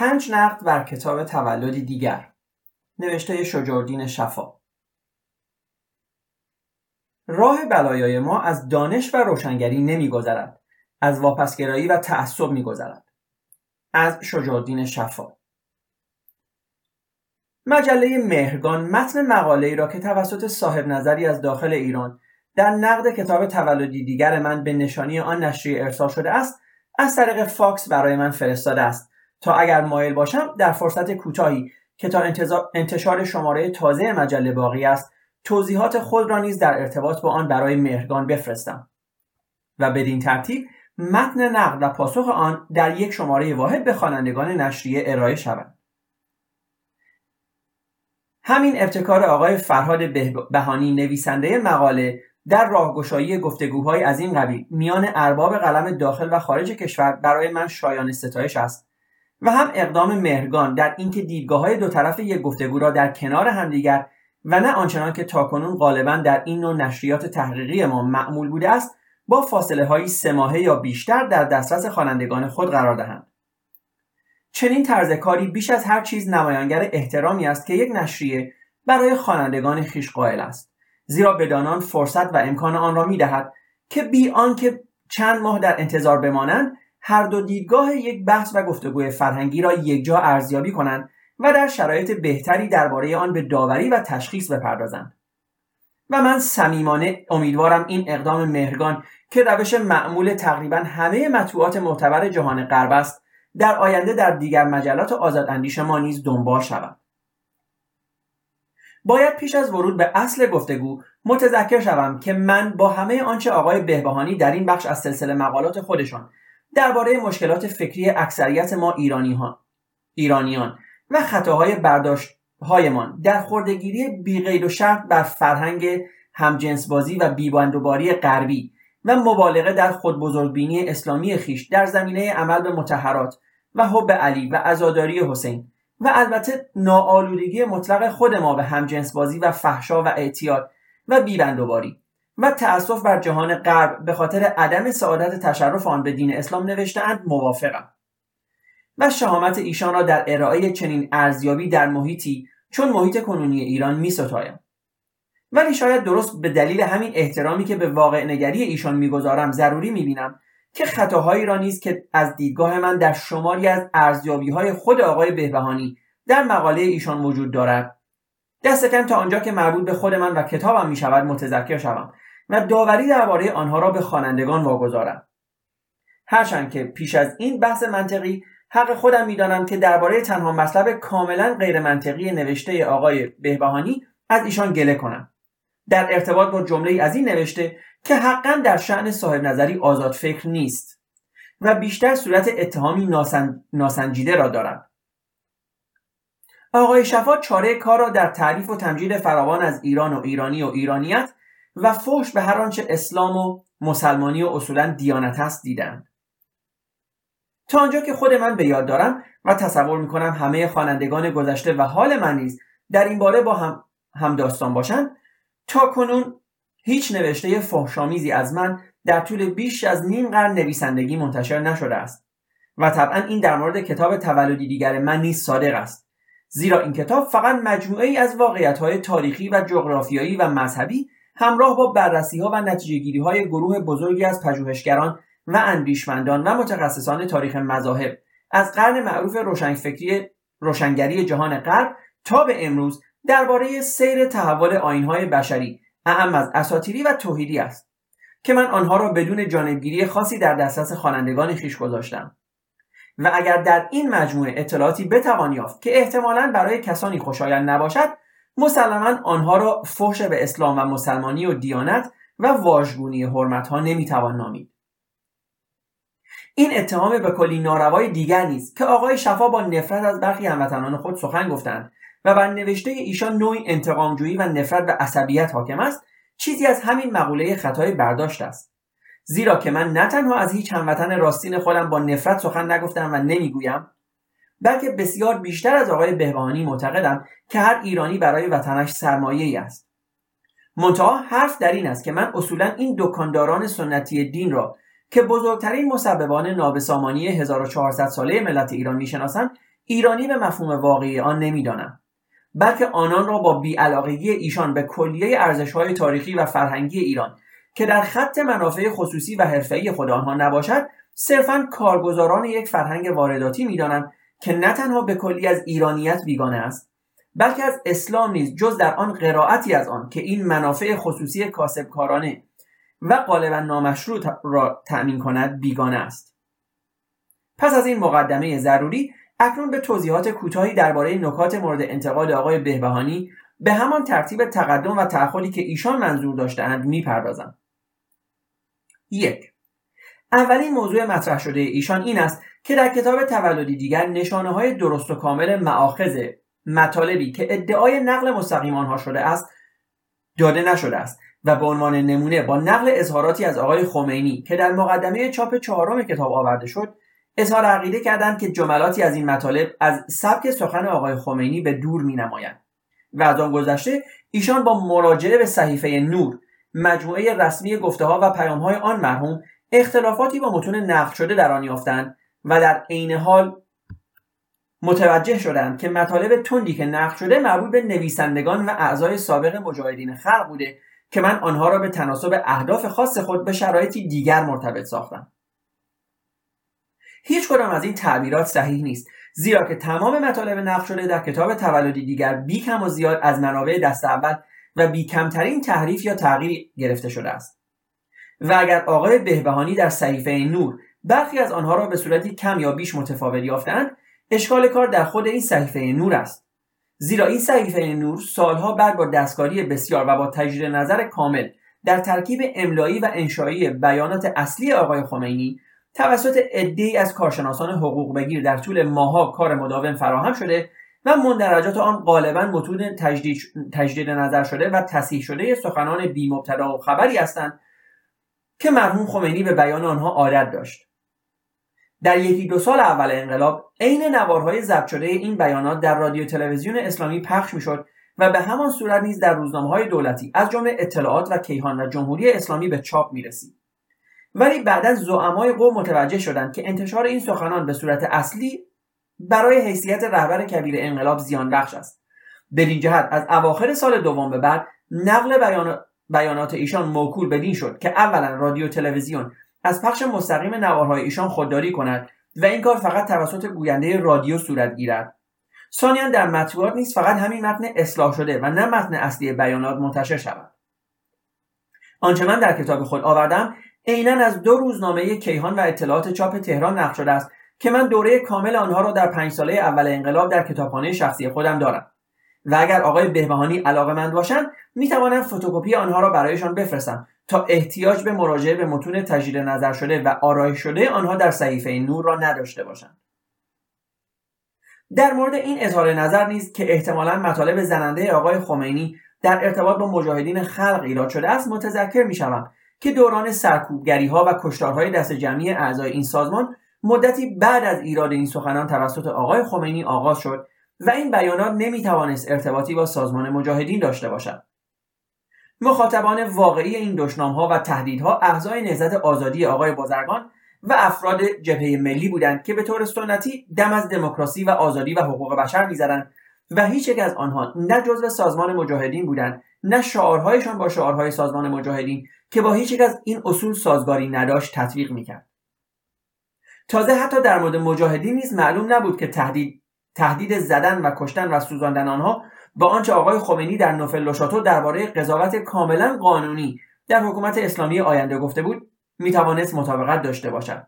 پنج نقد بر کتاب تولدی دیگر. نوشته شجاردین شفا. راه بلایای ما از دانش و روشنگری نمیگذرد از واپسگرایی و تعصب میگذرد. از شجاردین شفا. مجله مهرگان متن مقاله ای را که توسط صاحب نظری از داخل ایران در نقد کتاب تولدی دیگر من به نشانی آن نشریه ارسال شده است از طریق فاکس برای من فرستاده است. تا اگر مایل باشم در فرصت کوتاهی که تا انتشار شماره تازه مجله باقی است توضیحات خود را نیز در ارتباط با آن برای مهرگان بفرستم. و بدین ترتیب متن نقد و پاسخ آن در یک شماره واحد به خوانندگان نشریه ارائه شود. همین ابتکار آقای فرهاد بهانی نویسنده مقاله در راهگشایی گفتگوهای از این قبیل میان ارباب قلم داخل و خارج کشور برای من شایان ستایش است. و هم اقدام مهرگان در اینکه دیدگاه های دو طرف یک گفتگو را در کنار همدیگر و نه آنچنان که تاکنون غالبا در این نوع نشریات تحقیقی ما معمول بوده است با فاصله های سه یا بیشتر در دسترس خوانندگان خود قرار دهند. چنین طرز کاری بیش از هر چیز نمایانگر احترامی است که یک نشریه برای خوانندگان خیش قائل است زیرا بدانان فرصت و امکان آن را می‌دهد که بی آنکه چند ماه در انتظار بمانند هر دو دیدگاه یک بحث و گفتگوی فرهنگی را یکجا ارزیابی کنند و در شرایط بهتری درباره آن به داوری و تشخیص بپردازند. و من صمیمانه امیدوارم این اقدام مهرگان که روش معمول تقریبا همه مطبوعات معتبر جهان غرب است در آینده در دیگر مجلات اندیش ما نیز دنبال شود. باید پیش از ورود به اصل گفتگو متذکر شوم که من با همه آنچه آقای بهبهانی در این بخش از سلسله مقالات خودشان درباره مشکلات فکری اکثریت ما ایرانی ها، ایرانیان و خطاهای برداشت هایمان در خوردگیری بیغیر و شرط بر فرهنگ همجنسبازی و بیبندوباری غربی و مبالغه در خودبزرگبینی اسلامی خیش در زمینه عمل به متحرات و حب علی و عزاداری حسین و البته ناآلودگی مطلق خود ما به همجنسبازی و فحشا و اعتیاد و بیبندوباری. و تأسف بر جهان غرب به خاطر عدم سعادت تشرف آن به دین اسلام نوشتهاند موافقم و شهامت ایشان را در ارائه چنین ارزیابی در محیطی چون محیط کنونی ایران می ستایم. ولی شاید درست به دلیل همین احترامی که به واقع نگری ایشان می‌گذارم ضروری می‌بینم که خطاهایی را نیز که از دیدگاه من در شماری از ارزیابی های خود آقای بهبهانی در مقاله ایشان وجود دارد دست کم تا آنجا که مربوط به خود من و کتابم می شود متذکر شوم و داوری درباره آنها را به خوانندگان واگذارم. هرچند که پیش از این بحث منطقی حق خودم می‌دانم که درباره تنها مطلب کاملا غیر منطقی نوشته آقای بهبهانی از ایشان گله کنم. در ارتباط با جمله از این نوشته که حقا در شعن صاحب نظری آزاد فکر نیست و بیشتر صورت اتهامی ناسنجیده را دارد آقای شفا چاره کار را در تعریف و تمجید فراوان از ایران و ایرانی و ایرانیت و فحش به هر آنچه اسلام و مسلمانی و اصولا دیانت است دیدند. تا آنجا که خود من به یاد دارم و تصور می‌کنم همه خوانندگان گذشته و حال من نیز در این باره با هم, هم داستان باشند تا کنون هیچ نوشته فحشامیزی از من در طول بیش از نیم قرن نویسندگی منتشر نشده است و طبعا این در مورد کتاب تولدی دیگر من نیز صادق است. زیرا این کتاب فقط مجموعه ای از واقعیت های تاریخی و جغرافیایی و مذهبی همراه با بررسی ها و نتیجه های گروه بزرگی از پژوهشگران و اندیشمندان و متخصصان تاریخ مذاهب از قرن معروف روشنفکری روشنگری جهان غرب تا به امروز درباره سیر تحول آینهای بشری اهم از اساتیری و توحیدی است که من آنها را بدون جانبگیری خاصی در دسترس خوانندگان خیش گذاشتم. و اگر در این مجموعه اطلاعاتی بتوان یافت که احتمالا برای کسانی خوشایند نباشد مسلما آنها را فحش به اسلام و مسلمانی و دیانت و واژگونی حرمتها نمی‌توان نامید. این اتهام به کلی ناروای دیگر نیست که آقای شفا با نفرت از برخی هموطنان خود سخن گفتند و بر نوشته ایشان نوعی انتقامجویی و نفرت و عصبیت حاکم است چیزی از همین مقوله خطای برداشت است. زیرا که من نه تنها از هیچ هموطن راستین خودم با نفرت سخن نگفتم و نمی‌گویم بلکه بسیار بیشتر از آقای بهبهانی معتقدم که هر ایرانی برای وطنش سرمایه ای است. منتها حرف در این است که من اصولا این دکانداران سنتی دین را که بزرگترین مسببان نابسامانی 1400 ساله ملت ایران می‌شناسند ایرانی به مفهوم واقعی آن نمی‌دانم. بلکه آنان را با بیعلاقگی ایشان به کلیه ارزشهای تاریخی و فرهنگی ایران که در خط منافع خصوصی و حرفه‌ای خود آنها نباشد صرفا کارگزاران یک فرهنگ وارداتی می‌دانم که نه تنها به کلی از ایرانیت بیگانه است بلکه از اسلام نیز جز در آن قرائتی از آن که این منافع خصوصی کاسبکارانه و غالبا نامشروع را تأمین کند بیگانه است. پس از این مقدمه ضروری اکنون به توضیحات کوتاهی درباره نکات مورد انتقاد آقای بهبهانی به همان ترتیب تقدم و تأخری که ایشان منظور داشتهاند می‌پردازم. یک اولین موضوع مطرح شده ایشان این است که در کتاب تولدی دیگر نشانه های درست و کامل معاخذ مطالبی که ادعای نقل مستقیم آنها شده است داده نشده است و به عنوان نمونه با نقل اظهاراتی از آقای خمینی که در مقدمه چاپ چهارم کتاب آورده شد اظهار عقیده کردند که جملاتی از این مطالب از سبک سخن آقای خمینی به دور می نمایند و از آن گذشته ایشان با مراجعه به صحیفه نور مجموعه رسمی گفته ها و پیام های آن مرحوم اختلافاتی با متون نقل شده در آن یافتند و در عین حال متوجه شدند که مطالب تندی که نقل شده مربوط به نویسندگان و اعضای سابق مجاهدین خلق بوده که من آنها را به تناسب اهداف خاص خود به شرایطی دیگر مرتبط ساختم. هیچ کدام از این تعبیرات صحیح نیست زیرا که تمام مطالب نقل شده در کتاب تولدی دیگر بی کم و زیاد از منابع دست اول و بی کمترین تحریف یا تغییر گرفته شده است. و اگر آقای بهبهانی در صحیفه نور برخی از آنها را به صورتی کم یا بیش متفاوت یافتند اشکال کار در خود این صحیفه نور است. زیرا این صحیفه نور سالها بعد با دستکاری بسیار و با تجدید نظر کامل در ترکیب املایی و انشایی بیانات اصلی آقای خمینی توسط عدهای از کارشناسان حقوق بگیر در طول ماها کار مداوم فراهم شده و مندرجات آن غالبا متون تجدید, تجدید نظر شده و تصحیح شده سخنان بی مبتدا و خبری هستند که مرحوم خمینی به بیان آنها عادت داشت در یکی دو سال اول انقلاب عین نوارهای ضبط شده این بیانات در رادیو تلویزیون اسلامی پخش می‌شد و به همان صورت نیز در روزنامه دولتی از جمله اطلاعات و کیهان و جمهوری اسلامی به چاپ می رسید. ولی بعدا زعمای قوم متوجه شدند که انتشار این سخنان به صورت اصلی برای حیثیت رهبر کبیر انقلاب زیان بخش است بدین جهت از اواخر سال دوم به بعد نقل بیانات ایشان موکول بدین شد که اولا رادیو تلویزیون از پخش مستقیم نوارهای ایشان خودداری کند و این کار فقط توسط گوینده رادیو صورت گیرد. ثانیا در مطبوعات نیست فقط همین متن اصلاح شده و نه متن اصلی بیانات منتشر شود. آنچه من در کتاب خود آوردم عینا از دو روزنامه کیهان و اطلاعات چاپ تهران نقل شده است که من دوره کامل آنها را در پنج ساله اول انقلاب در کتابخانه شخصی خودم دارم. و اگر آقای بهبهانی علاقه مند باشند می توانم فتوکپی آنها را برایشان بفرستم تا احتیاج به مراجعه به متون تجدید نظر شده و آرایش شده آنها در صحیفه نور را نداشته باشند. در مورد این اظهار نظر نیز که احتمالا مطالب زننده آقای خمینی در ارتباط با مجاهدین خلق ایراد شده است متذکر می شوم که دوران سرکوبگری ها و کشتارهای دست جمعی اعضای این سازمان مدتی بعد از ایراد این سخنان توسط آقای خمینی آغاز شد و این بیانات نمی توانست ارتباطی با سازمان مجاهدین داشته باشد. مخاطبان واقعی این دشنامها و تهدیدها اعضای نهضت آزادی آقای بازرگان و افراد جبهه ملی بودند که به طور سنتی دم از دموکراسی و آزادی و حقوق بشر می‌زدند و هیچ یک از آنها نه جزو سازمان مجاهدین بودند نه شعارهایشان با شعارهای سازمان مجاهدین که با هیچ یک از این اصول سازگاری نداشت تطبیق می‌کرد. تازه حتی در مورد مجاهدین نیز معلوم نبود که تهدید تهدید زدن و کشتن و سوزاندن آنها با آنچه آقای خمینی در نوفل لوشاتو درباره قضاوت کاملا قانونی در حکومت اسلامی آینده گفته بود می‌توانست مطابقت داشته باشد.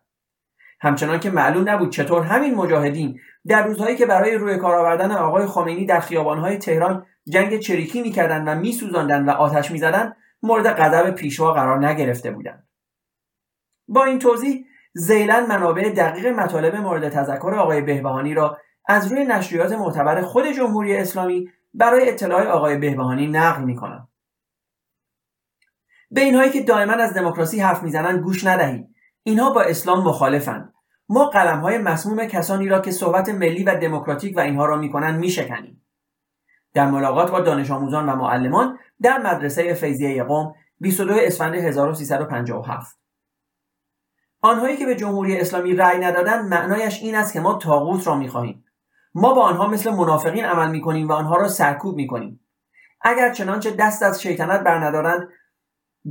همچنان که معلوم نبود چطور همین مجاهدین در روزهایی که برای روی کار آوردن آقای خمینی در خیابانهای تهران جنگ چریکی می‌کردند و میسوزاندند و آتش می‌زدند مورد غضب پیشوا قرار نگرفته بودند. با این توضیح زیلن منابع دقیق مطالب مورد تذکر آقای بهبهانی را از روی نشریات معتبر خود جمهوری اسلامی برای اطلاع آقای بهبهانی نقل می‌کنم. به اینهایی که دائما از دموکراسی حرف می‌زنند گوش ندهید اینها با اسلام مخالفند ما قلم های مسموم کسانی را که صحبت ملی و دموکراتیک و اینها را می‌کنند میشکنیم. در ملاقات با دانش آموزان و معلمان در مدرسه فیضیه قوم 22 اسفند 1357 آنهایی که به جمهوری اسلامی رأی ندادند معنایش این است که ما تاغوت را می‌خواهیم. ما با آنها مثل منافقین عمل می‌کنیم و آنها را سرکوب می‌کنیم. اگر چنانچه دست از شیطنت برندارند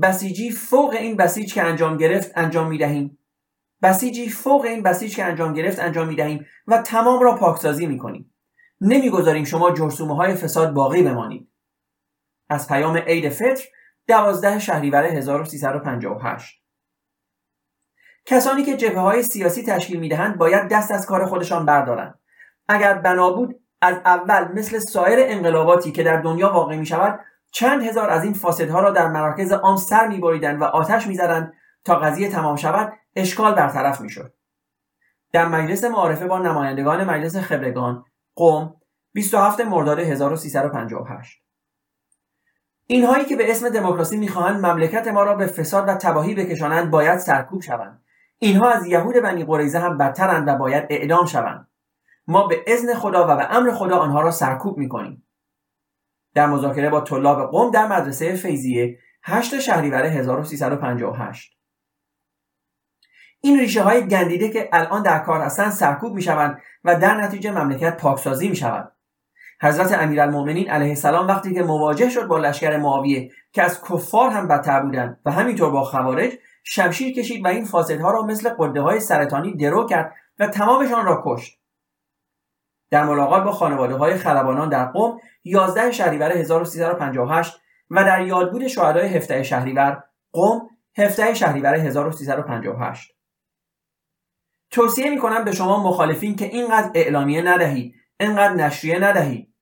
بسیجی فوق این بسیج که انجام گرفت انجام می‌دهیم. بسیجی فوق این بسیج که انجام گرفت انجام می‌دهیم و تمام را پاکسازی می‌کنیم. نمی‌گذاریم شما جرسومه های فساد باقی بمانید. از پیام عید فطر دوازده شهریور 1358 کسانی که جبهه های سیاسی تشکیل می‌دهند باید دست از کار خودشان بردارند. اگر بنابود از اول مثل سایر انقلاباتی که در دنیا واقع می شود چند هزار از این فاسدها را در مراکز عام سر میبریدند و آتش می‌زدند تا قضیه تمام شود اشکال برطرف می‌شد. در مجلس معارفه با نمایندگان مجلس خبرگان قوم 27 مرداد 1358 اینهایی که به اسم دموکراسی می‌خواهند مملکت ما را به فساد و تباهی بکشانند باید سرکوب شوند. اینها از یهود بنی قریزه هم بدترند و باید اعدام شوند. ما به اذن خدا و به امر خدا آنها را سرکوب می‌کنیم. در مذاکره با طلاب قوم در مدرسه فیزیه 8 شهریور 1358 این ریشه های گندیده که الان در کار هستند سرکوب می شوند و در نتیجه مملکت پاکسازی می شود حضرت امیرالمؤمنین علیه السلام وقتی که مواجه شد با لشکر معاویه که از کفار هم بدتر بودند و همینطور با خوارج شمشیر کشید و این فاسدها را مثل قده های سرطانی درو کرد و تمامشان را کشت. در ملاقات با خانواده های خلبانان در قوم 11 شهریور 1358 و در یادبود شهدای هفته شهریور قوم هفته شهریور 1358 توصیه می کنم به شما مخالفین که اینقدر اعلامیه ندهید اینقدر نشریه ندهید.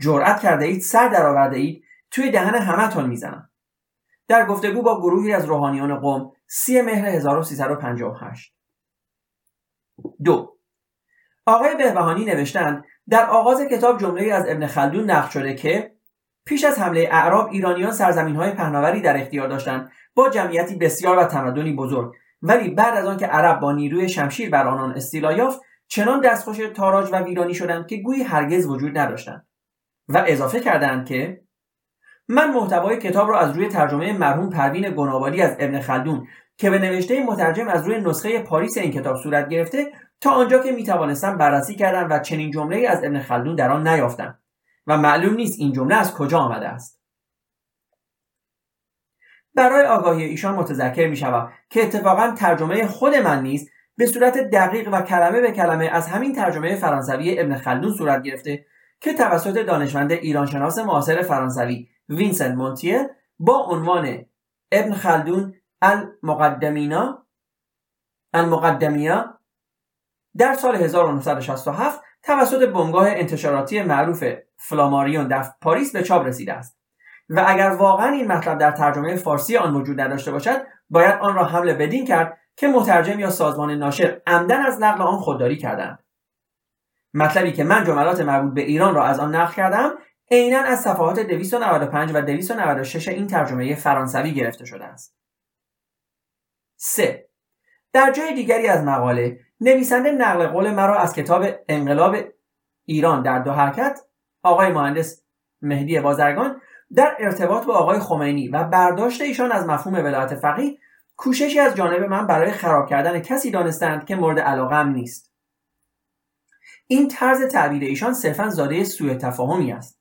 جرأت کرده اید سر درآورده اید توی دهن همتون می‌زنم. در گفتگو با گروهی از روحانیان قوم سی مهر 1358 دو آقای بهبهانی نوشتند در آغاز کتاب جمله از ابن خلدون نقل شده که پیش از حمله اعراب ایرانیان سرزمین های پهناوری در اختیار داشتند با جمعیتی بسیار و تمدنی بزرگ. ولی بعد از آنکه عرب با نیروی شمشیر بر آنان استیلا یافت چنان دستخوش تاراج و ویرانی شدند که گویی هرگز وجود نداشتند. و اضافه کردند که من محتوای کتاب را از روی ترجمه مرحوم پروین گنابادی از ابن خلدون که به نوشته مترجم از روی نسخه پاریس این کتاب صورت گرفته تا آنجا که می‌توانستم بررسی کردم و چنین جمله از ابن خلدون در آن نیافتم و معلوم نیست این جمله از کجا آمده است. برای آگاهی ایشان متذکر می شود که اتفاقا ترجمه خود من نیز به صورت دقیق و کلمه به کلمه از همین ترجمه فرانسوی ابن خلدون صورت گرفته که توسط دانشمند ایرانشناس معاصر فرانسوی وینسنت مونتیه با عنوان ابن خلدون المقدمینا المقدمیا در سال 1967 توسط بنگاه انتشاراتی معروف فلاماریون در پاریس به چاپ رسیده است و اگر واقعا این مطلب در ترجمه فارسی آن وجود نداشته باشد باید آن را حمله بدین کرد که مترجم یا سازمان ناشر عمدن از نقل آن خودداری کردند مطلبی که من جملات مربوط به ایران را از آن نقل کردم عینا از صفحات 295 و 296 این ترجمه فرانسوی گرفته شده است 3. در جای دیگری از مقاله نویسنده نقل قول مرا از کتاب انقلاب ایران در دو حرکت آقای مهندس مهدی بازرگان در ارتباط با آقای خمینی و برداشت ایشان از مفهوم ولایت فقیه کوششی از جانب من برای خراب کردن کسی دانستند که مورد علاقم نیست. این طرز تعبیر ایشان صرفا زاده سوء تفاهمی است.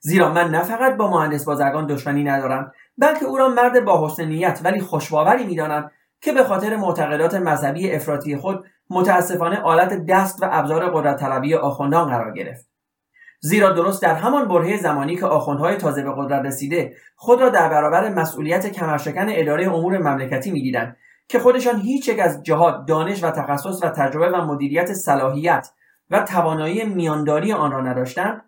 زیرا من نه فقط با مهندس بازرگان دشمنی ندارم بلکه او را مرد با حسن نیت ولی خوشباوری می‌دانم که به خاطر معتقدات مذهبی افراطی خود متاسفانه آلت دست و ابزار قدرت طلبی آخوندان قرار گرفت. زیرا درست در همان برهه زمانی که آخوندهای تازه به قدرت رسیده خود را در برابر مسئولیت کمرشکن اداره امور مملکتی می‌دیدند که خودشان هیچ یک از جهات دانش و تخصص و تجربه و مدیریت صلاحیت و توانایی میانداری آن را نداشتند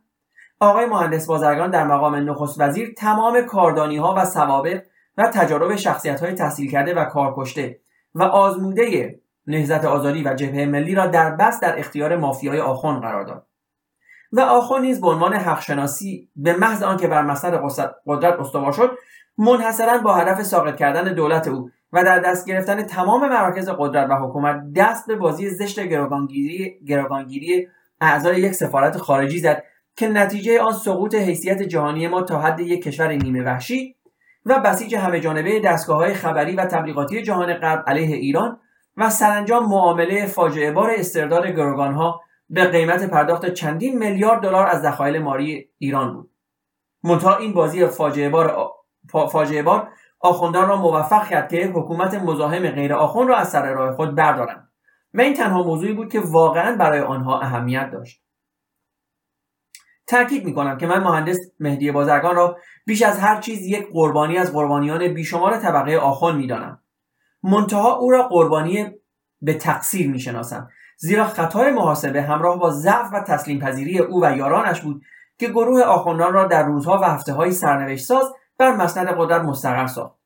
آقای مهندس بازرگان در مقام نخست وزیر تمام کاردانی ها و سوابق و تجارب شخصیت های تحصیل کرده و کارکشته و آزموده نهزت آزادی و جبهه ملی را در بس در اختیار مافیای آخون قرار داد. و آخون نیز به عنوان حقشناسی به محض آنکه بر مسند قدرت استوار شد منحصرا با هدف ساقط کردن دولت او و در دست گرفتن تمام مراکز قدرت و حکومت دست به بازی زشت گروگانگیری, گروگانگیری اعضای یک سفارت خارجی زد که نتیجه آن سقوط حیثیت جهانی ما تا حد یک کشور نیمه وحشی و بسیج همه جانبه دستگاه های خبری و تبلیغاتی جهان غرب علیه ایران و سرانجام معامله فاجعه بار استرداد گروگانها به قیمت پرداخت چندین میلیارد دلار از ذخایر ماری ایران بود. منتها این بازی فاجعه بار فاجعه بار آخوندان را موفق کرد که حکومت مزاحم غیر آخوند را از سر راه خود بردارند. و این تنها موضوعی بود که واقعا برای آنها اهمیت داشت. تاکید می‌کنم که من مهندس مهدی بازرگان را بیش از هر چیز یک قربانی از قربانیان بیشمار طبقه آخوند می‌دانم. منتها او را قربانی به تقصیر می‌شناسم زیرا خطای محاسبه همراه با ضعف و تسلیم پذیری او و یارانش بود که گروه آخوندان را در روزها و هفته های سرنوشت ساز بر مسند قدرت مستقر ساخت.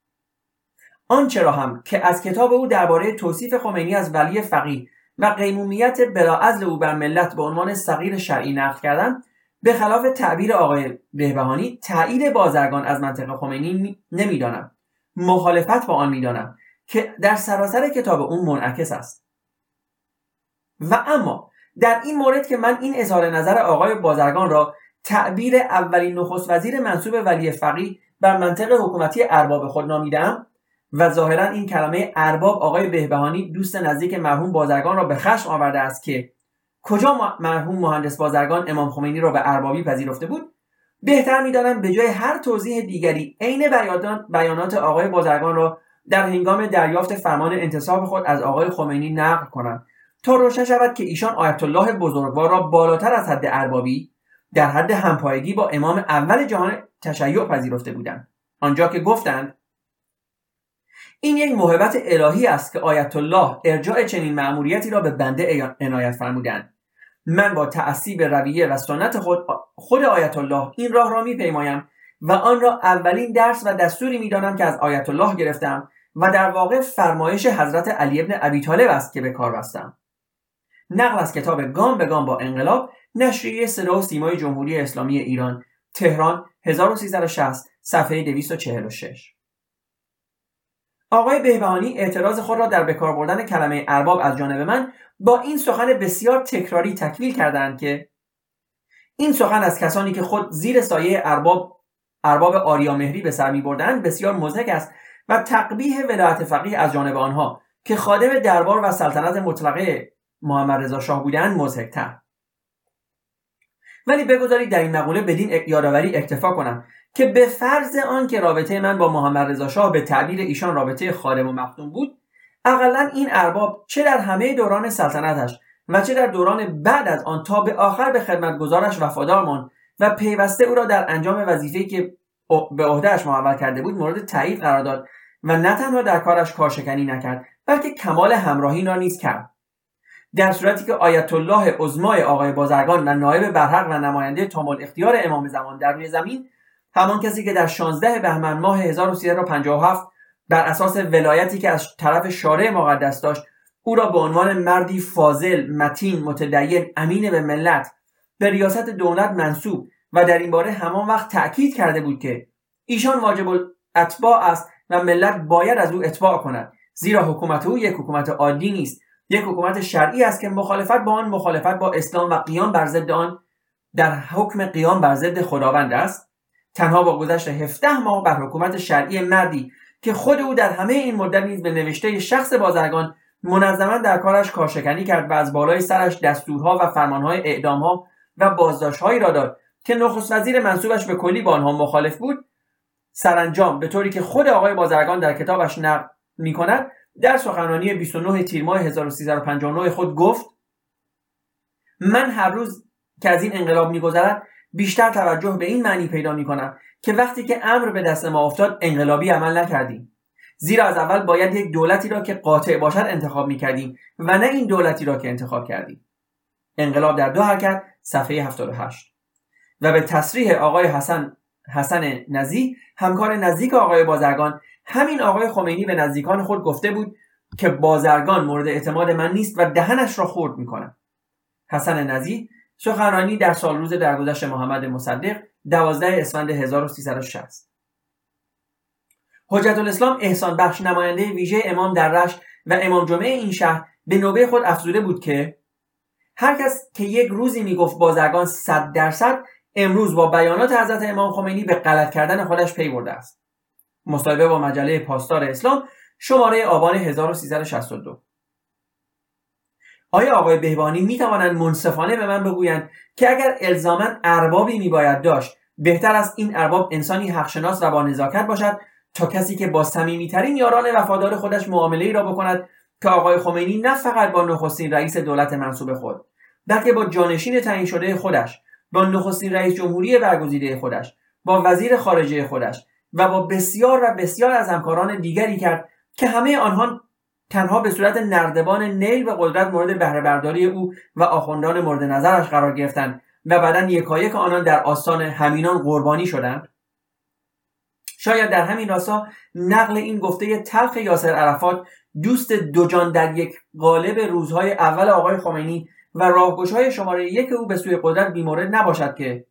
آنچه را هم که از کتاب او درباره توصیف خمینی از ولی فقیه و قیمومیت بلاعزل او بر ملت به عنوان صغیر شرعی نقل کردم به خلاف تعبیر آقای بهبهانی تایید بازرگان از منطق خمینی نمی‌دانم. مخالفت با آن می‌دانم که در سراسر کتاب اون منعکس است. و اما در این مورد که من این اظهار نظر آقای بازرگان را تعبیر اولین نخست وزیر منصوب ولی فقی بر منطق حکومتی ارباب خود نامیدم و ظاهرا این کلمه ارباب آقای بهبهانی دوست نزدیک مرحوم بازرگان را به خشم آورده است که کجا مرحوم مهندس بازرگان امام خمینی را به اربابی پذیرفته بود؟ بهتر می‌دانم به جای هر توضیح دیگری عین بیانات آقای بازرگان را در هنگام دریافت فرمان انتصاب خود از آقای خمینی نقل کنم. تا روشن شود که ایشان آیت الله بزرگوار را بالاتر از حد اربابی در حد همپایگی با امام اول جهان تشیع پذیرفته بودند. آنجا که گفتند این یک موهبت الهی است که آیت الله ارجاع چنین مأموریتی را به بنده عنایت فرمودند. من با تعصیب رویه و سنت خود خود آیت الله این راه را میپیمایم و آن را اولین درس و دستوری می‌دانم که از آیت الله گرفتم و در واقع فرمایش حضرت علی ابن ابی طالب است که به کار بستم. نقل از کتاب گام به گام با انقلاب نشریه صدا و سیمای جمهوری اسلامی ایران تهران 1360 صفحه 246 آقای بهبهانی اعتراض خود را در بکار بردن کلمه ارباب از جانب من با این سخن بسیار تکراری تکمیل کردند که این سخن از کسانی که خود زیر سایه ارباب ارباب آریامهری به سر می بردند بسیار مزهک است و تقبیه ولایت فقیه از جانب آنها که خادم دربار و سلطنت مطلقه محمد رضا شاه بودند مزهکتر ولی بگذارید در این مقوله بدین یادآوری اکتفا کنم. که به فرض آن که رابطه من با محمد رضا شاه به تعبیر ایشان رابطه خادم و مخدوم بود اقلا این ارباب چه در همه دوران سلطنتش و چه در دوران بعد از آن تا به آخر به خدمتگزارش وفادار ماند و پیوسته او را در انجام وظیفه‌ای که به عهدهش محول کرده بود مورد تایید قرار داد و نه تنها در کارش کارشکنی نکرد بلکه کمال همراهی را نیز کرد. در صورتی که آیت الله عظمای آقای بازرگان و نایب برحق و نماینده تامل اختیار امام زمان در روی زمین همان کسی که در 16 بهمن ماه 1357 بر اساس ولایتی که از طرف شارع مقدس داشت او را به عنوان مردی فاضل متین متدین امین به ملت به ریاست دولت منصوب و در این باره همان وقت تأکید کرده بود که ایشان واجب اتباع است و ملت باید از او اتباع کند. زیرا حکومت او یک حکومت عادی نیست. یک حکومت شرعی است که مخالفت با آن مخالفت با اسلام و قیام بر ضد آن در حکم قیام بر ضد خداوند است. تنها با گذشت 17 ماه بر حکومت شرعی مردی که خود او در همه این مدت نیز به نوشته شخص بازرگان منظما در کارش کارشکنی کرد و از بالای سرش دستورها و فرمانهای اعدامها و بازداشتهایی را داد که نخست وزیر منصوبش به کلی با آنها مخالف بود. سرانجام به طوری که خود آقای بازرگان در کتابش نقل می کند در سخنرانی 29 تیر ماه 1359 خود گفت من هر روز که از این انقلاب میگذرد بیشتر توجه به این معنی پیدا می کنم که وقتی که امر به دست ما افتاد انقلابی عمل نکردیم. زیرا از اول باید یک دولتی را که قاطع باشد انتخاب می کردیم و نه این دولتی را که انتخاب کردیم. انقلاب در دو حرکت صفحه 78 و به تصریح آقای حسن حسن نزی همکار نزدیک آقای بازرگان همین آقای خمینی به نزدیکان خود گفته بود که بازرگان مورد اعتماد من نیست و دهنش را خورد می‌کنم. حسن نزی سخنرانی در سال روز درگذشت محمد مصدق 12 اسفند 1360 حجت الاسلام احسان بخش نماینده ویژه امام در رشت و امام جمعه این شهر به نوبه خود افزوده بود که هر کس که یک روزی می‌گفت بازرگان صد درصد امروز با بیانات حضرت امام خمینی به غلط کردن خودش پی برده است. مصاحبه با مجله پاسدار اسلام شماره آبان 1362 آیا آقای بهبانی می توانند منصفانه به من بگویند که اگر الزاما اربابی میباید داشت بهتر است این ارباب انسانی حقشناس و با نزاکت باشد تا کسی که با صمیمیترین یاران وفادار خودش معامله ای را بکند که آقای خمینی نه فقط با نخستین رئیس دولت منصوب خود بلکه با جانشین تعیین شده خودش با نخستین رئیس جمهوری برگزیده خودش با وزیر خارجه خودش و با بسیار و بسیار از همکاران دیگری کرد که همه آنها تنها به صورت نردبان نیل و قدرت مورد بهره او و آخوندان مورد نظرش قرار گرفتند و بعدا یکایک آنان در آستان همینان قربانی شدند. شاید در همین راستا نقل این گفته تلخ یاسر عرفات دوست دوجان در یک قالب روزهای اول آقای خمینی و راهگشای شماره یک او به سوی قدرت بیمورد نباشد که.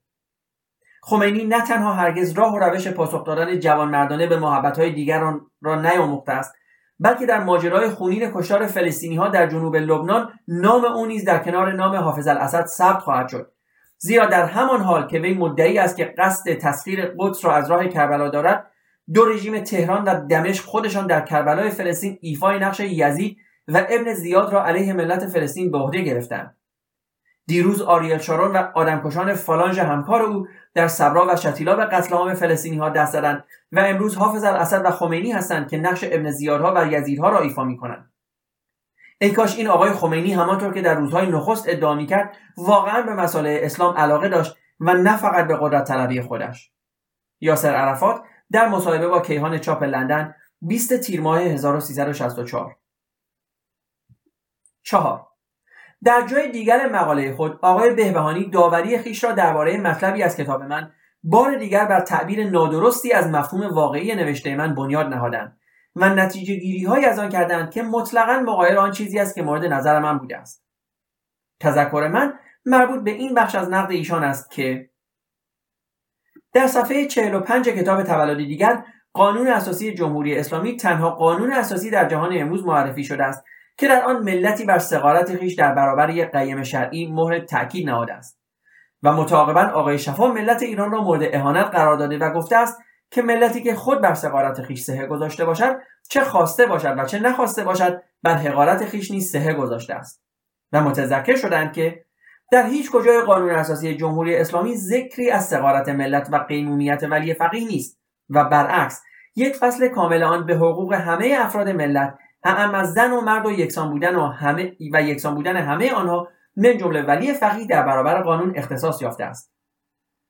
خمینی نه تنها هرگز راه و روش پاسخ دادن جوانمردانه به محبتهای دیگران را نیاموخته است بلکه در ماجرای خونین کشتار فلسطینی ها در جنوب لبنان نام او نیز در کنار نام حافظ الاسد ثبت خواهد شد. زیرا در همان حال که وی مدعی است که قصد تسخیر قدس را از راه کربلا دارد دو رژیم تهران و دمشق خودشان در کربلای فلسطین ایفای نقش یزید و ابن زیاد را علیه ملت فلسطین به عهده گرفتند. دیروز آریل شارون و آدمکشان فالانژ همکار او در صبرا و شتیلا به قتل عام فلسطینی ها دست زدند و امروز حافظ الاسد و خمینی هستند که نقش ابن زیادها و یزیدها را ایفا می کنند ای کاش این آقای خمینی همانطور که در روزهای نخست ادعا می کرد واقعا به مسائل اسلام علاقه داشت و نه فقط به قدرت طلبی خودش. یاسر عرفات در مصاحبه با کیهان چاپ لندن 20 تیر ماه 1364 چهار. در جای دیگر مقاله خود آقای بهبهانی داوری خیش را درباره مطلبی از کتاب من بار دیگر بر تعبیر نادرستی از مفهوم واقعی نوشته من بنیاد نهادند و نتیجه گیری های از آن کردند که مطلقا مقایر آن چیزی است که مورد نظر من بوده است. تذکر من مربوط به این بخش از نقد ایشان است که در صفحه 45 کتاب تولدی دیگر قانون اساسی جمهوری اسلامی تنها قانون اساسی در جهان امروز معرفی شده است. که در آن ملتی بر سقارت خیش در برابر یک قیم شرعی مهر تاکید نهاده است و متعاقبا آقای شفا ملت ایران را مورد اهانت قرار داده و گفته است که ملتی که خود بر سقارت خیش سهه گذاشته باشد چه خواسته باشد و چه نخواسته باشد بر حقارت خیش نیز سهه گذاشته است و متذکر شدند که در هیچ کجای قانون اساسی جمهوری اسلامی ذکری از سقارت ملت و قیمومیت ولی فقیه نیست و برعکس یک فصل کامل آن به حقوق همه افراد ملت هم از زن و مرد و یکسان بودن و همه و یکسان بودن همه آنها من جمله ولی فقیه در برابر قانون اختصاص یافته است.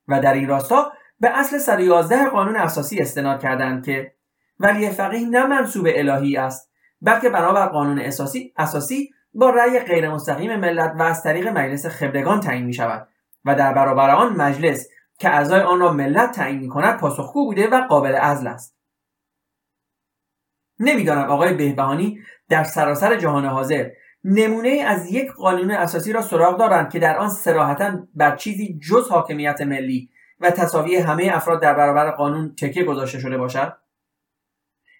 و در این راستا به اصل 111 قانون اساسی استناد کردند که ولی فقیه نه منصوب الهی است بلکه بنابر قانون اساسی اساسی با رأی غیر مستقیم ملت و از طریق مجلس خبرگان تعیین می شود و در برابر آن مجلس که اعضای آن را ملت تعیین می کند پاسخگو بوده و قابل عزل است. نمی‌دانم آقای بهبهانی در سراسر جهان حاضر نمونه از یک قانون اساسی را سراغ دارند که در آن سراحتا بر چیزی جز حاکمیت ملی و تصاوی همه افراد در برابر قانون تکیه گذاشته شده باشد؟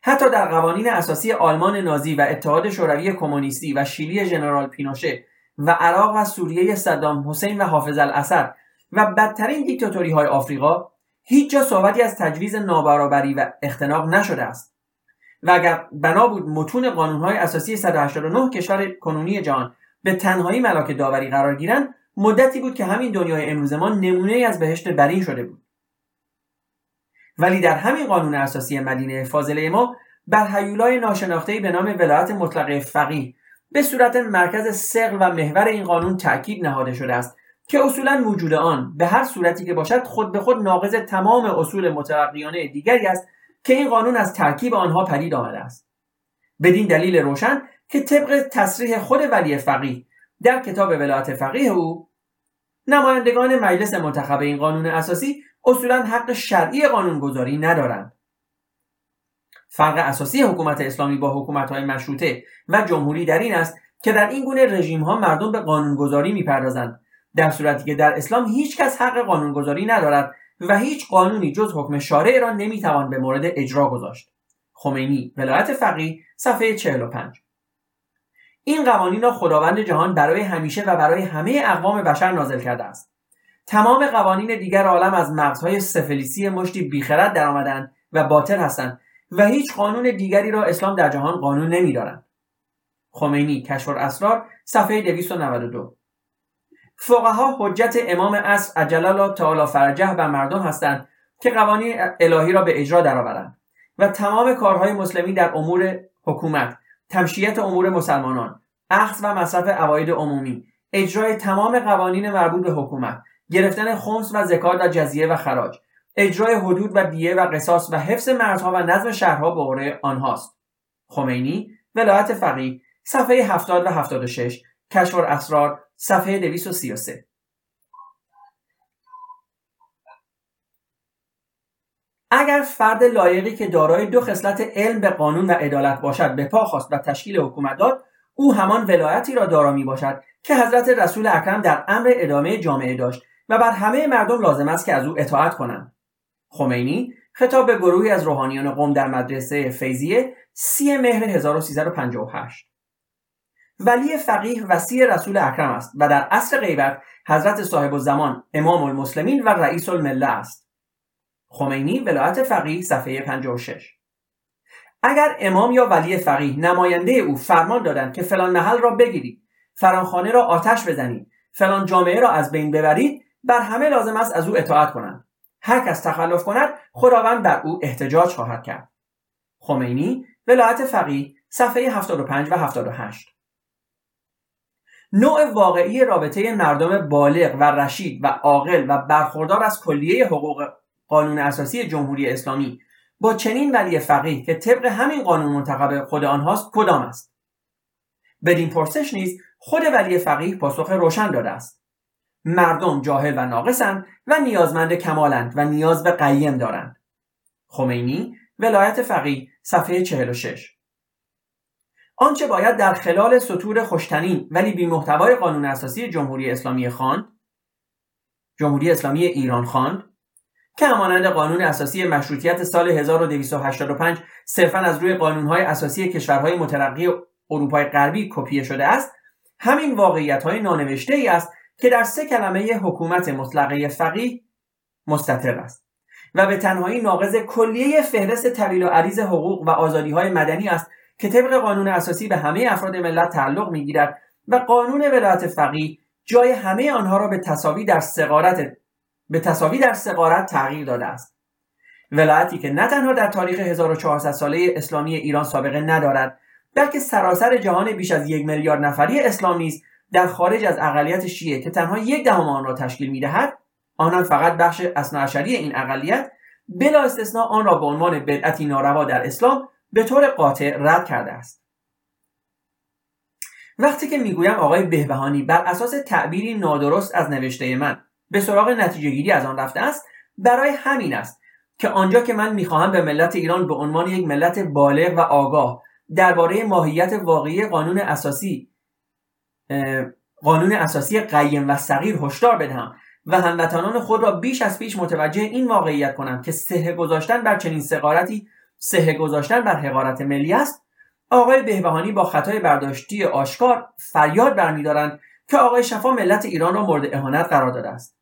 حتی در قوانین اساسی آلمان نازی و اتحاد شوروی کمونیستی و شیلی ژنرال پینوشه و عراق و سوریه صدام حسین و حافظ الاسد و بدترین دیکتاتوری های آفریقا هیچ جا صحبتی از تجویز نابرابری و اختناق نشده است. و اگر بنا بود متون قانونهای اساسی 189 کشور کنونی جهان به تنهایی ملاک داوری قرار گیرند مدتی بود که همین دنیای امروز ما نمونه از بهشت برین شده بود. ولی در همین قانون اساسی مدینه فاضله ما بر حیولای ناشناخته به نام ولایت مطلقه فقیه به صورت مرکز سقل و محور این قانون تاکید نهاده شده است که اصولا وجود آن به هر صورتی که باشد خود به خود ناقض تمام اصول مترقیانه دیگری است که این قانون از ترکیب آنها پدید آمده است. بدین دلیل روشن که طبق تصریح خود ولی فقیه در کتاب ولایت فقیه او نمایندگان مجلس منتخب این قانون اساسی اصولا حق شرعی قانونگذاری ندارند. فرق اساسی حکومت اسلامی با حکومت های مشروطه و جمهوری در این است که در این گونه رژیم ها مردم به قانونگذاری می‌پردازند در صورتی که در اسلام هیچ کس حق قانونگذاری ندارد و هیچ قانونی جز حکم شارع را نمی‌توان به مورد اجرا گذاشت. خمینی ولایت فقیه صفحه 45 این قوانین را خداوند جهان برای همیشه و برای همه اقوام بشر نازل کرده است. تمام قوانین دیگر عالم از مغزهای سفلیسی مشتی بیخرد درآمدند و باطل هستند و هیچ قانون دیگری را اسلام در جهان قانون نمیدارند خمینی کشف اسرار صفحه 292 فقها حجت امام عصر عجل الله تعالی فرجه بر مردم هستند که قوانین الهی را به اجرا درآورند و تمام کارهای مسلمی در امور حکومت تمشیت امور مسلمانان اخذ و مصرف عواید عمومی اجرای تمام قوانین مربوط به حکومت گرفتن خمس و زکات و جزیه و خراج اجرای حدود و دیه و قصاص و حفظ مردها و نظم شهرها به قوره آنهاست. خمینی ولایت فقیه صفحه 70 و 76 کشف اسرار صفحه 233 اگر فرد لایقی که دارای دو خصلت علم به قانون و عدالت باشد به پا خواست و تشکیل حکومت داد او همان ولایتی را دارا می باشد که حضرت رسول اکرم در امر ادامه جامعه داشت و بر همه مردم لازم است که از او اطاعت کنند. خمینی خطاب به گروهی از روحانیان قوم در مدرسه فیزیه سی مهر 1358 ولی فقیه وسیع رسول اکرم است و در عصر غیبت حضرت صاحب زمان امام المسلمین و رئیس المله است. خمینی ولایت فقیه صفحه 56 اگر امام یا ولی فقیه نماینده او فرمان دادند که فلان محل را بگیرید فلان خانه را آتش بزنید فلان جامعه را از بین ببرید بر همه لازم است از او اطاعت کنند. هر کس تخلف کند خداوند بر او احتجاج خواهد کرد. خمینی ولایت فقیه صفحه 75 و 78 نوع واقعی رابطه مردم بالغ و رشید و عاقل و برخوردار از کلیه حقوق قانون اساسی جمهوری اسلامی با چنین ولی فقیه که طبق همین قانون منتخب خود آنهاست کدام است؟ بدین پرسش نیز خود ولی فقیه پاسخ روشن داده است. مردم جاهل و ناقصند و نیازمند کمالند و نیاز به قیم دارند. خمینی ولایت فقیه صفحه 46 آنچه باید در خلال سطور خوشتنین ولی بی محتوای قانون اساسی جمهوری اسلامی خان جمهوری اسلامی ایران خواند که همانند قانون اساسی مشروطیت سال 1285 صرفا از روی قانونهای اساسی کشورهای مترقی اروپای غربی کپیه شده است همین واقعیت های نانوشته ای است که در سه کلمه حکومت مطلقه فقیه مستطر است و به تنهایی ناقض کلیه فهرست طویل و عریض حقوق و آزادی های مدنی است که طبق قانون اساسی به همه افراد ملت تعلق می‌گیرد و قانون ولایت فقیه جای همه آنها را به تصاوی در سقارت به تصاوی در سقارت تغییر داده است. ولایتی که نه تنها در تاریخ 1400 ساله اسلامی ایران سابقه ندارد بلکه سراسر جهان بیش از یک میلیارد نفری اسلام نیز در خارج از اقلیت شیعه که تنها یک دهم آن را تشکیل می‌دهد آنان فقط بخش اثناعشری این اقلیت بلا استثنا آن را به عنوان بدعتی ناروا در اسلام به طور قاطع رد کرده است. وقتی که می‌گویم آقای بهبهانی بر اساس تعبیری نادرست از نوشته من به سراغ نتیجه گیری از آن رفته است برای همین است که آنجا که من می‌خواهم به ملت ایران به عنوان یک ملت بالغ و آگاه درباره ماهیت واقعی قانون اساسی قانون اساسی قیم و صغیر هشدار بدهم و هموطنان خود را بیش از پیش متوجه این واقعیت کنم که سه گذاشتن بر چنین سقارتی سه گذاشتن بر حقارت ملی است آقای بهبهانی با خطای برداشتی آشکار فریاد برمیدارند که آقای شفا ملت ایران را مورد اهانت قرار داده است.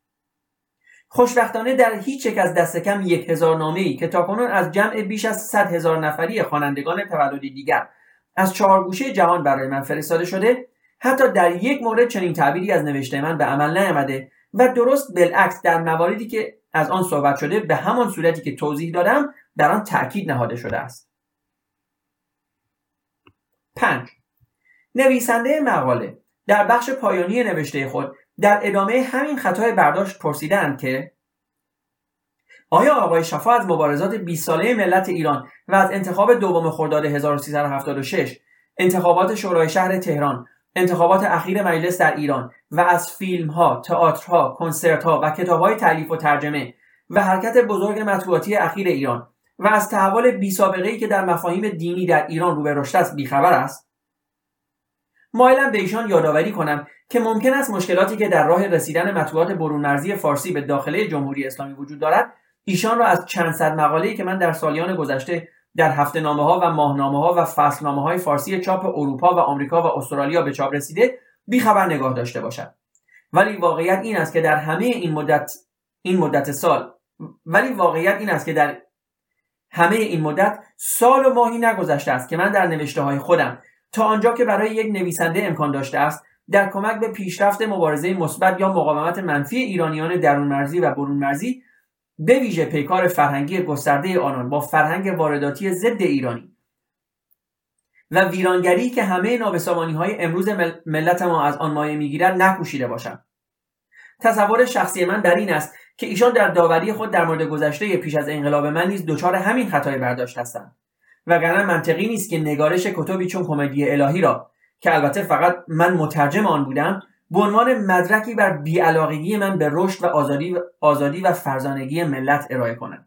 خوشبختانه در هیچ یک از دست کم یک هزار نامه ای که تاکنون از جمع بیش از صد هزار نفری خوانندگان تولدی دیگر از چهار گوشه جهان برای من فرستاده شده حتی در یک مورد چنین تعبیری از نوشته من به عمل نیامده و درست بالعکس در مواردی که از آن صحبت شده به همان صورتی که توضیح دادم در آن تاکید نهاده شده است 5. نویسنده مقاله در بخش پایانی نوشته خود در ادامه همین خطای برداشت پرسیدند که آیا آقای شفا از مبارزات 20 ساله ملت ایران و از انتخاب دوم خرداد 1376 انتخابات شورای شهر تهران انتخابات اخیر مجلس در ایران و از فیلم ها، تئاترها، کنسرت ها و کتاب های تعلیف و ترجمه و حرکت بزرگ مطبوعاتی اخیر ایران و از تحول بی سابقه که در مفاهیم دینی در ایران رو به رشد است بیخبر است. مایلم به ایشان یادآوری کنم که ممکن است مشکلاتی که در راه رسیدن مطبوعات برون مرزی فارسی به داخله جمهوری اسلامی وجود دارد ایشان را از چند صد مقاله‌ای که من در سالیان گذشته در هفته نامه ها و ماهنامه ها و فصل نامه های فارسی چاپ اروپا و آمریکا و استرالیا به چاپ رسیده بیخبر نگاه داشته باشد ولی واقعیت این است که در همه این مدت این مدت سال ولی واقعیت این است که در همه این مدت سال و ماهی نگذشته است که من در نوشته های خودم تا آنجا که برای یک نویسنده امکان داشته است در کمک به پیشرفت مبارزه مثبت یا مقاومت منفی ایرانیان درون مرزی و برون مرزی به ویژه پیکار فرهنگی گسترده آنان با فرهنگ وارداتی ضد ایرانی و ویرانگری که همه نابسامانی های امروز ملت ما از آن مایه می‌گیرد نکوشیده باشم. تصور شخصی من در این است که ایشان در داوری خود در مورد گذشته پیش از انقلاب من نیز دچار همین خطای برداشت هستند. وگرنه منطقی نیست که نگارش کتبی چون کمدی الهی را که البته فقط من مترجم آن بودم به عنوان مدرکی بر بیعلاقگی من به رشد و آزادی, آزادی و فرزانگی ملت ارائه کنم.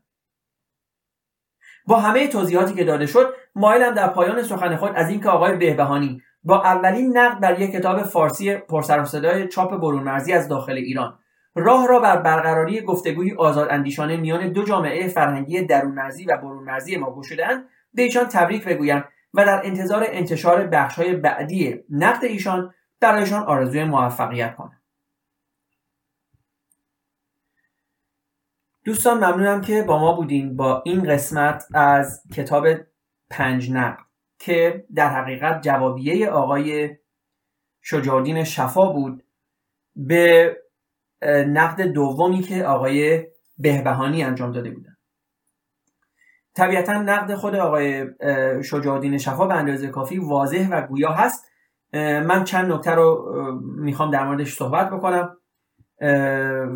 با همه توضیحاتی که داده شد مایلم در پایان سخن خود از اینکه آقای بهبهانی با اولین نقد بر یک کتاب فارسی پرسر و صدای چاپ برون مرزی از داخل ایران راه را بر برقراری گفتگوی آزاد اندیشانه میان دو جامعه فرهنگی درون مرزی و برون مرزی ما گشودهاند به ایشان تبریک بگویم و در انتظار انتشار بخشهای بعدی نقد ایشان برایشان آرزوی موفقیت کنم. دوستان ممنونم که با ما بودین با این قسمت از کتاب پنج نقد که در حقیقت جوابیه آقای شجاردین شفا بود به نقد دومی که آقای بهبهانی انجام داده بودن. طبیعتا نقد خود آقای شجاعالدین شفا به اندازه کافی واضح و گویا هست. من چند نکته رو می‌خوام در موردش صحبت بکنم.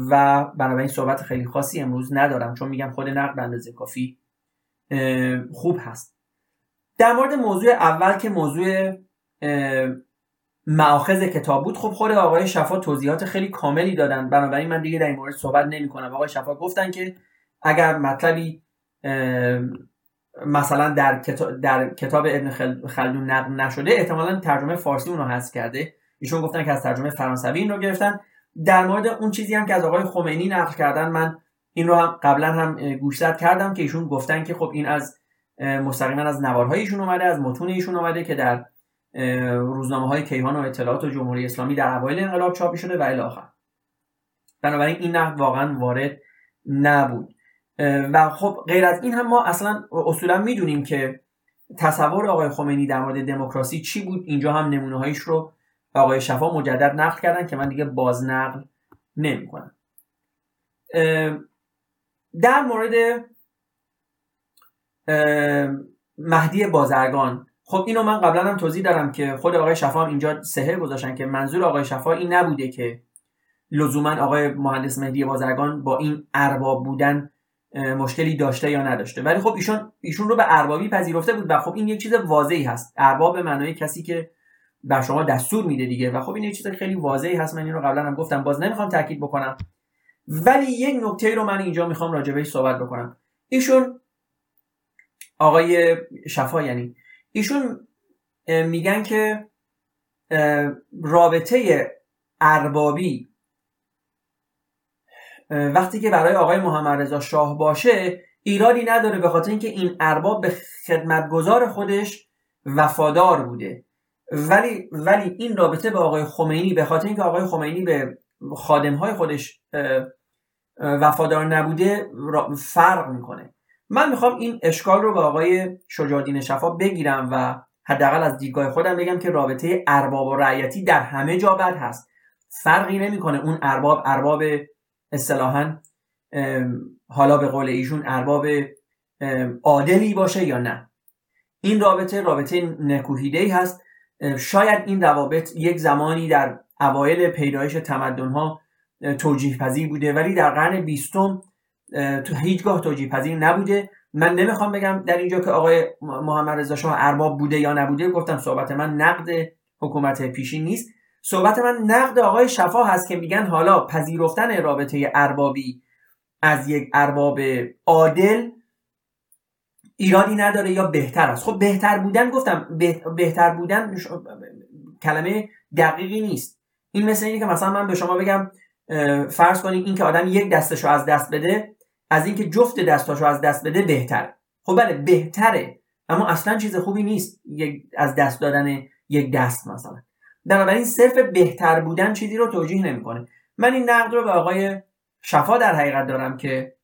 و بنابراین صحبت خیلی خاصی امروز ندارم چون میگم خود نقد به اندازه کافی خوب هست. در مورد موضوع اول که موضوع معاخذ کتاب بود. خب خود آقای شفا توضیحات خیلی کاملی دادن. بنابراین من دیگه در این مورد صحبت نمی کنم آقای شفا گفتن که اگر مطلبی مثلا در کتاب, در کتاب ابن خلدون نقل نشده احتمالا ترجمه فارسی اونو هست کرده. ایشون گفتن که از ترجمه فرانسوی این رو گرفتن. در مورد اون چیزی هم که از آقای خمینی نقل کردن من این رو هم قبلا هم گوشزد کردم که ایشون گفتن که خب این از مستقیما از نوارهای ایشون اومده از متون ایشون اومده که در روزنامه های کیهان و اطلاعات و جمهوری اسلامی در اوایل انقلاب چاپی شده و الی آخر. بنابراین این نقد واقعا وارد نبود. و خب غیر از این هم ما اصلا اصولا می‌دونیم که تصور آقای خمینی در مورد دموکراسی چی بود. اینجا هم نمونه هایش رو آقای شفا مجدد نقل کردن که من دیگه باز نقل نمی کنم در مورد مهدی بازرگان خب اینو من قبلا هم توضیح دارم که خود آقای شفا هم اینجا سهر گذاشتن که منظور آقای شفا این نبوده که لزوما آقای مهندس مهدی بازرگان با این ارباب بودن مشکلی داشته یا نداشته. ولی خب ایشون ایشون رو به اربابی پذیرفته بود و خب این یک چیز واضحی هست. ارباب معنای کسی که بر شما دستور میده دیگه. و خب این یک چیز خیلی واضحی هست. من این رو قبلا هم گفتم. باز نمی‌خوام تاکید بکنم. ولی یک نکته رو من اینجا می‌خوام راجع صحبت بکنم. ایشون آقای شفا یعنی ایشون میگن که رابطه اربابی وقتی که برای آقای محمد رضا شاه باشه ایرادی نداره به خاطر اینکه این ارباب به خدمتگزار خودش وفادار بوده. ولی ولی این رابطه به آقای خمینی به خاطر اینکه آقای خمینی به خادمهای خودش وفادار نبوده فرق می‌کنه. من می‌خوام این اشکال رو به آقای شجاعالدین شفا بگیرم و حداقل از دیدگاه خودم بگم که رابطه ارباب و رعیتی در همه جا بد هست. فرقی نمی‌کنه اون ارباب ارباب اصطلاحا حالا به قول ایشون ارباب عادلی باشه یا نه. این رابطه رابطه نکوهیده هست. شاید این روابط یک زمانی در اوایل پیدایش تمدن ها توجیه پذیر بوده ولی در قرن بیستم تو هیچگاه توجیه پذیر نبوده. من نمی‌خوام بگم در اینجا که آقای محمد رضا شاه ارباب بوده یا نبوده گفتم صحبت من نقد حکومت پیشین نیست. صحبت من نقد آقای شفا هست که میگن حالا پذیرفتن رابطه اربابی از یک ارباب عادل ایرادی نداره یا بهتر است. خب بهتر بودن گفتم بهتر بودن کلمه دقیقی نیست. این مثل اینه که مثلا من به شما بگم فرض کنید این که آدم یک دستشو از دست بده از اینکه جفت دستاشو از دست بده بهتره. خب بله بهتره اما اصلا چیز خوبی نیست از دست دادن یک دست مثلا. بنابراین صرف بهتر بودن چیزی رو توجیه نمی‌کنه. من این نقد رو به آقای شفا در حقیقت دارم که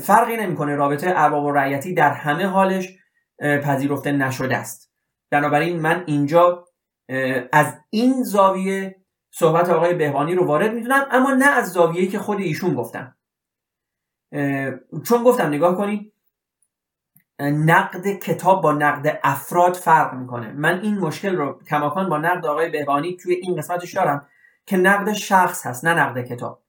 فرقی نمی‌کنه رابطه ارباب و رعیتی در همه حالش پذیرفته نشده است. بنابراین من اینجا از این زاویه صحبت آقای بهبانی رو وارد می‌دونم اما نه از زاویه‌ای که خود ایشون گفتن. چون گفتم نگاه کنید نقد کتاب با نقد افراد فرق می‌کنه. من این مشکل رو کماکان با نقد آقای بهبانی توی این قسمتش دارم که نقد شخص هست نه نقد کتاب.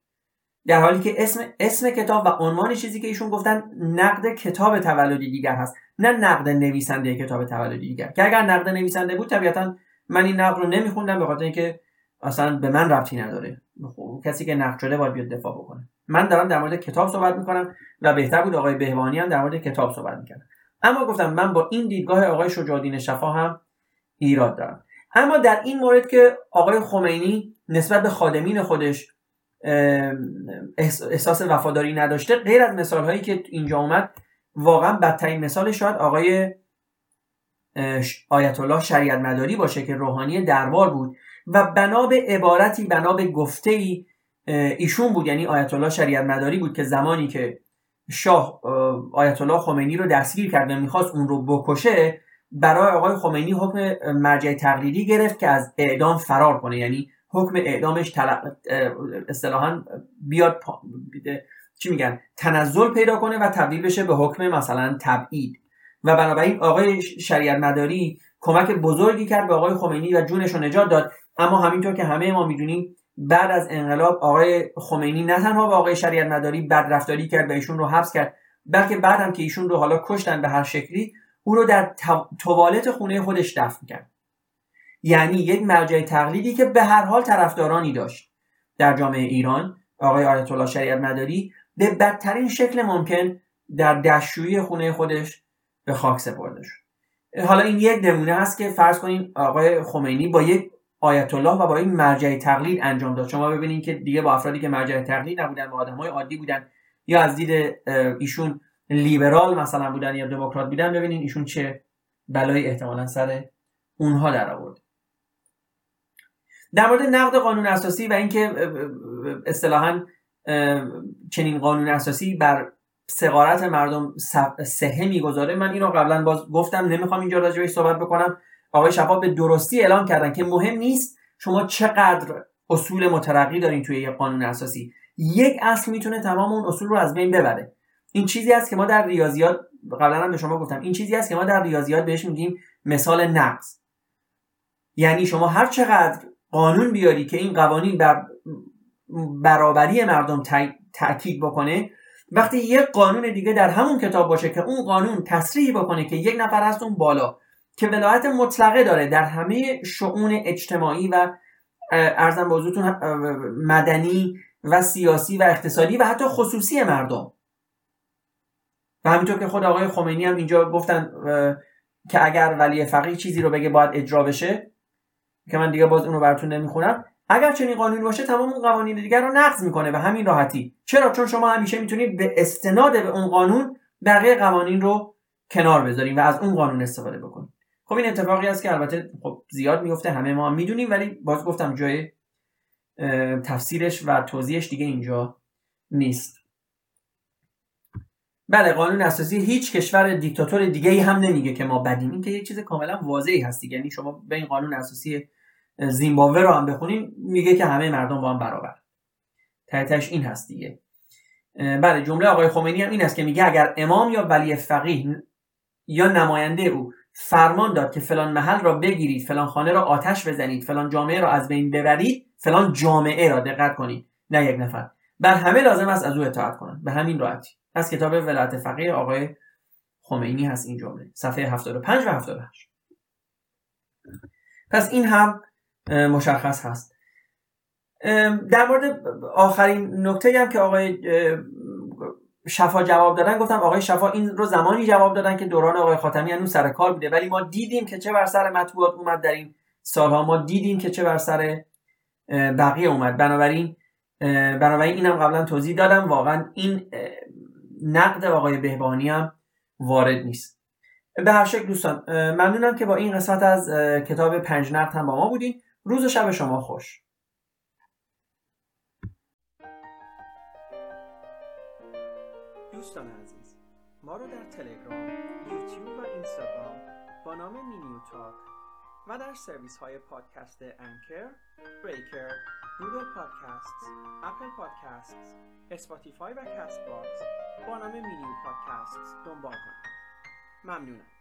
در حالی که اسم اسم کتاب و عنوان چیزی که ایشون گفتن نقد کتاب تولدی دیگر هست نه نقد نویسنده کتاب تولدی دیگر. که اگر نقد نویسنده بود طبیعتا من این نقد رو نمیخوندم به خاطر اینکه اصلا به من ربطی نداره. خب، کسی که نقد شده باید بیاد دفاع بکنه. من دارم در مورد کتاب صحبت می‌کنم و بهتر بود آقای بهبانی هم در مورد کتاب صحبت می‌کنم اما گفتم من با این دیدگاه آقای شجاعالدین شفا هم ایراد دارم. اما در این مورد که آقای خمینی نسبت به خادمین خودش احساس وفاداری نداشته غیر از مثال هایی که اینجا اومد واقعا بدترین مثال شاید آقای آیت الله شریعت مداری باشه که روحانی دربار بود. و بنا به عبارتی بنا به گفته ای ایشون بود یعنی آیت الله شریعت مداری بود که زمانی که شاه آیت الله خمینی رو دستگیر کرد و می‌خواست اون رو بکشه برای آقای خمینی حکم مرجع تقلیدی گرفت که از اعدام فرار کنه. یعنی حکم اعدامش اصطلاحا بیاد چی میگن؟ تنزل پیدا کنه و تبدیل بشه به حکم مثلا تبعید. و بنابراین آقای شریعت مداری کمک بزرگی کرد به آقای خمینی و جونش رو نجات داد. اما همینطور که همه ما می‌دونیم بعد از انقلاب آقای خمینی نه تنها به آقای شریعت مداری بدرفتاری کرد و ایشون رو حبس کرد بلکه بعد هم که ایشون رو حالا کشتن به هر شکلی او رو در توالت خونه خودش دفن کرد. یعنی یک مرجع تقلیدی که به هر حال طرفدارانی داشت. در جامعه ایران آقای آیت الله شریعت مداری به بدترین شکل ممکن در دستشویی خونه خودش به خاک سپرده شد. حالا این یک نمونه هست که فرض کنیم آقای خمینی با یک آیت الله و با این مرجع تقلید انجام داد. شما ببینید که دیگه با افرادی که مرجع تقلید نبودن با آدمای عادی بودن یا از دید ایشون لیبرال مثلا بودن یا دموکرات بودن ببینید ایشون چه بلایی احتمالا سر اونها در آورد. در مورد نقد قانون اساسی و اینکه اصطلاحا چنین قانون اساسی بر سقارت مردم سهه می‌گذاره من اینو قبلا باز گفتم نمی‌خوام اینجا راجع صحبت بکنم. آقای شفاف به درستی اعلام کردن که مهم نیست شما چقدر اصول مترقی دارین توی یک قانون اساسی. یک اصل می‌تونه تمام اون اصول رو از بین ببره. این چیزی است که ما در ریاضیات قبلا هم به شما گفتم این چیزی است که ما در ریاضیات بهش میگیم مثال نقص یعنی شما هر چقدر قانون بیاری که این قوانین بر برابری مردم تاکید بکنه وقتی یک قانون دیگه در همون کتاب باشه که اون قانون تصریح بکنه که یک نفر هست اون بالا. که ولایت مطلقه داره در همه شعون اجتماعی و ارزم به مدنی و سیاسی و اقتصادی و حتی خصوصی مردم. و همینطور که خود آقای خمینی هم اینجا گفتن که اگر ولی فقیه چیزی رو بگه باید اجرا بشه که من دیگه باز اونو براتون نمی‌خونم. اگر چنین قانونی باشه تمام اون قوانین دیگر رو نقض می‌کنه و همین راحتی. چرا؟ چون شما همیشه می‌تونید به استناد به اون قانون بقیه قوانین رو کنار بذاریم و از اون قانون استفاده بکنیم خب این اتفاقی است که البته خب زیاد میفته همه ما می‌دونیم ولی باز گفتم جای تفسیرش و توضیحش دیگه اینجا نیست. بله قانون اساسی هیچ کشور دیکتاتور دیگه ای هم نمیگه که ما بدیم. این که یک چیز کاملا واضحی هست یعنی شما به این قانون اساسی زیمبابوه رو هم بخونیم میگه که همه مردم با هم برابر. تحتش این هست دیگه. بله جمله آقای خمینی هم این است که میگه اگر امام یا ولی فقیه یا نماینده او فرمان داد که فلان محل را بگیرید فلان خانه را آتش بزنید فلان جامعه را از بین ببرید فلان جامعه را دقت کنید. نه یک نفر. بر همه لازم است از او اطاعت کنند. به همین راحتی. از کتاب ولایت فقیه آقای خمینی هست این جمله. صفحه 75 و 78 پس این هم مشخص هست. در مورد آخرین نکته هم که آقای شفا جواب دادن گفتم آقای شفا این رو زمانی جواب دادن که دوران آقای خاتمی هنوز سر کار بوده. ولی ما دیدیم که چه بر سر مطبوعات اومد در این سالها. ما دیدیم که چه بر سر بقیه اومد. بنابراین بنابراین اینم قبلا توضیح دادم. واقعا این نقد آقای بهبانی هم وارد نیست. به هر شکل دوستان ممنونم که با این قسمت از کتاب پنج نقد هم با ما بودین. روز و شب شما خوش. دوستان عزیز ما رو در تلگرام، یوتیوب و اینستاگرام با نام مینیو تاک و در سرویس های پادکست Anchor، Breaker، Google Podcast، Apple Podcast، Spotify و Castbox با نام مینیو پادکست دنبال کنید. ممنونم.